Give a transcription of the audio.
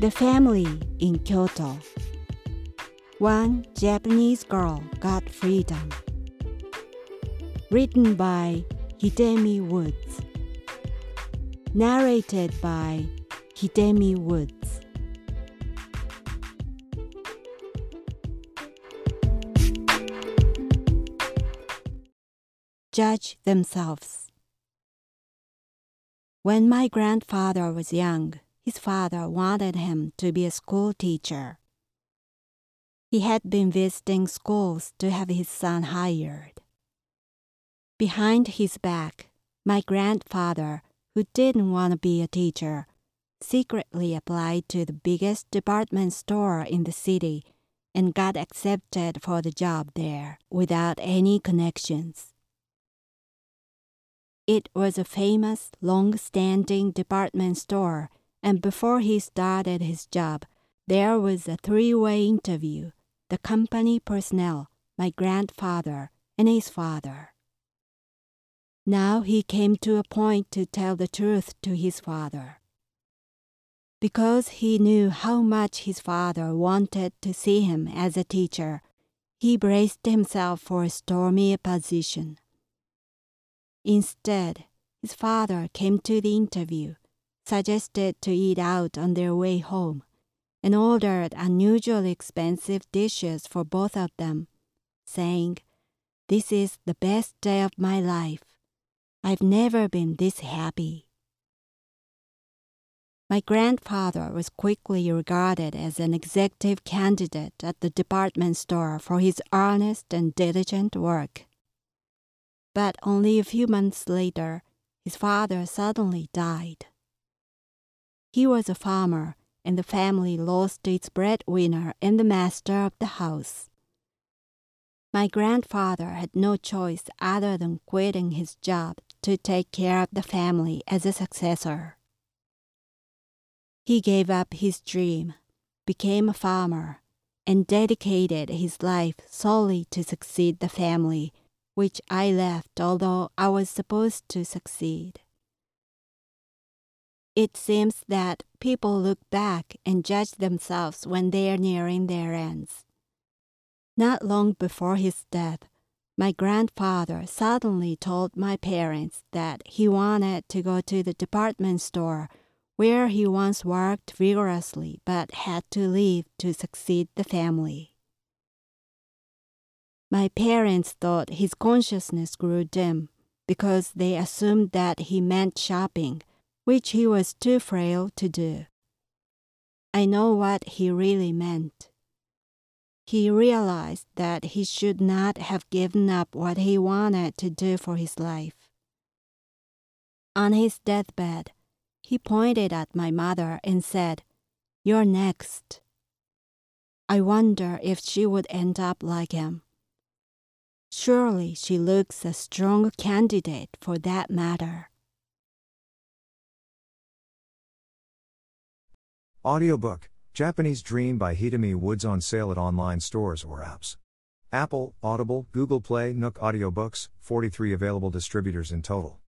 The family in Kyoto. One Japanese girl got freedom. Written by Hidemi Woods. Narrated by Hidemi Woods. Judge themselves. When my grandfather was young, his father wanted him to be a school teacher. He had been visiting schools to have his son hired. Behind his back, my grandfather, who didn't want to be a teacher, secretly applied to the biggest department store in the city and got accepted for the job there without any connections. It was a famous, long standing department store, and before he started his job, there was a three way interview the company personnel, my grandfather, and his father. Now he came to a point to tell the truth to his father. Because he knew how much his father wanted to see him as a teacher, he braced himself for a stormy position. Instead, his father came to the interview, suggested to eat out on their way home, and ordered unusually expensive dishes for both of them, saying, This is the best day of my life. I've never been this happy. My grandfather was quickly regarded as an executive candidate at the department store for his earnest and diligent work. But only a few months later, his father suddenly died. He was a farmer, and the family lost its breadwinner and the master of the house. My grandfather had no choice other than quitting his job to take care of the family as a successor. He gave up his dream, became a farmer, and dedicated his life solely to succeed the family which I left although I was supposed to succeed. It seems that people look back and judge themselves when they are nearing their ends. Not long before his death, my grandfather suddenly told my parents that he wanted to go to the department store where he once worked vigorously but had to leave to succeed the family. My parents thought his consciousness grew dim because they assumed that he meant shopping, which he was too frail to do. I know what he really meant. He realized that he should not have given up what he wanted to do for his life. On his deathbed, he pointed at my mother and said, You're next. I wonder if she would end up like him. Surely she looks a strong candidate for that matter. Audiobook Japanese Dream by Hidemi Woods on sale at online stores or apps. Apple, Audible, Google Play, Nook Audiobooks, 43 available distributors in total.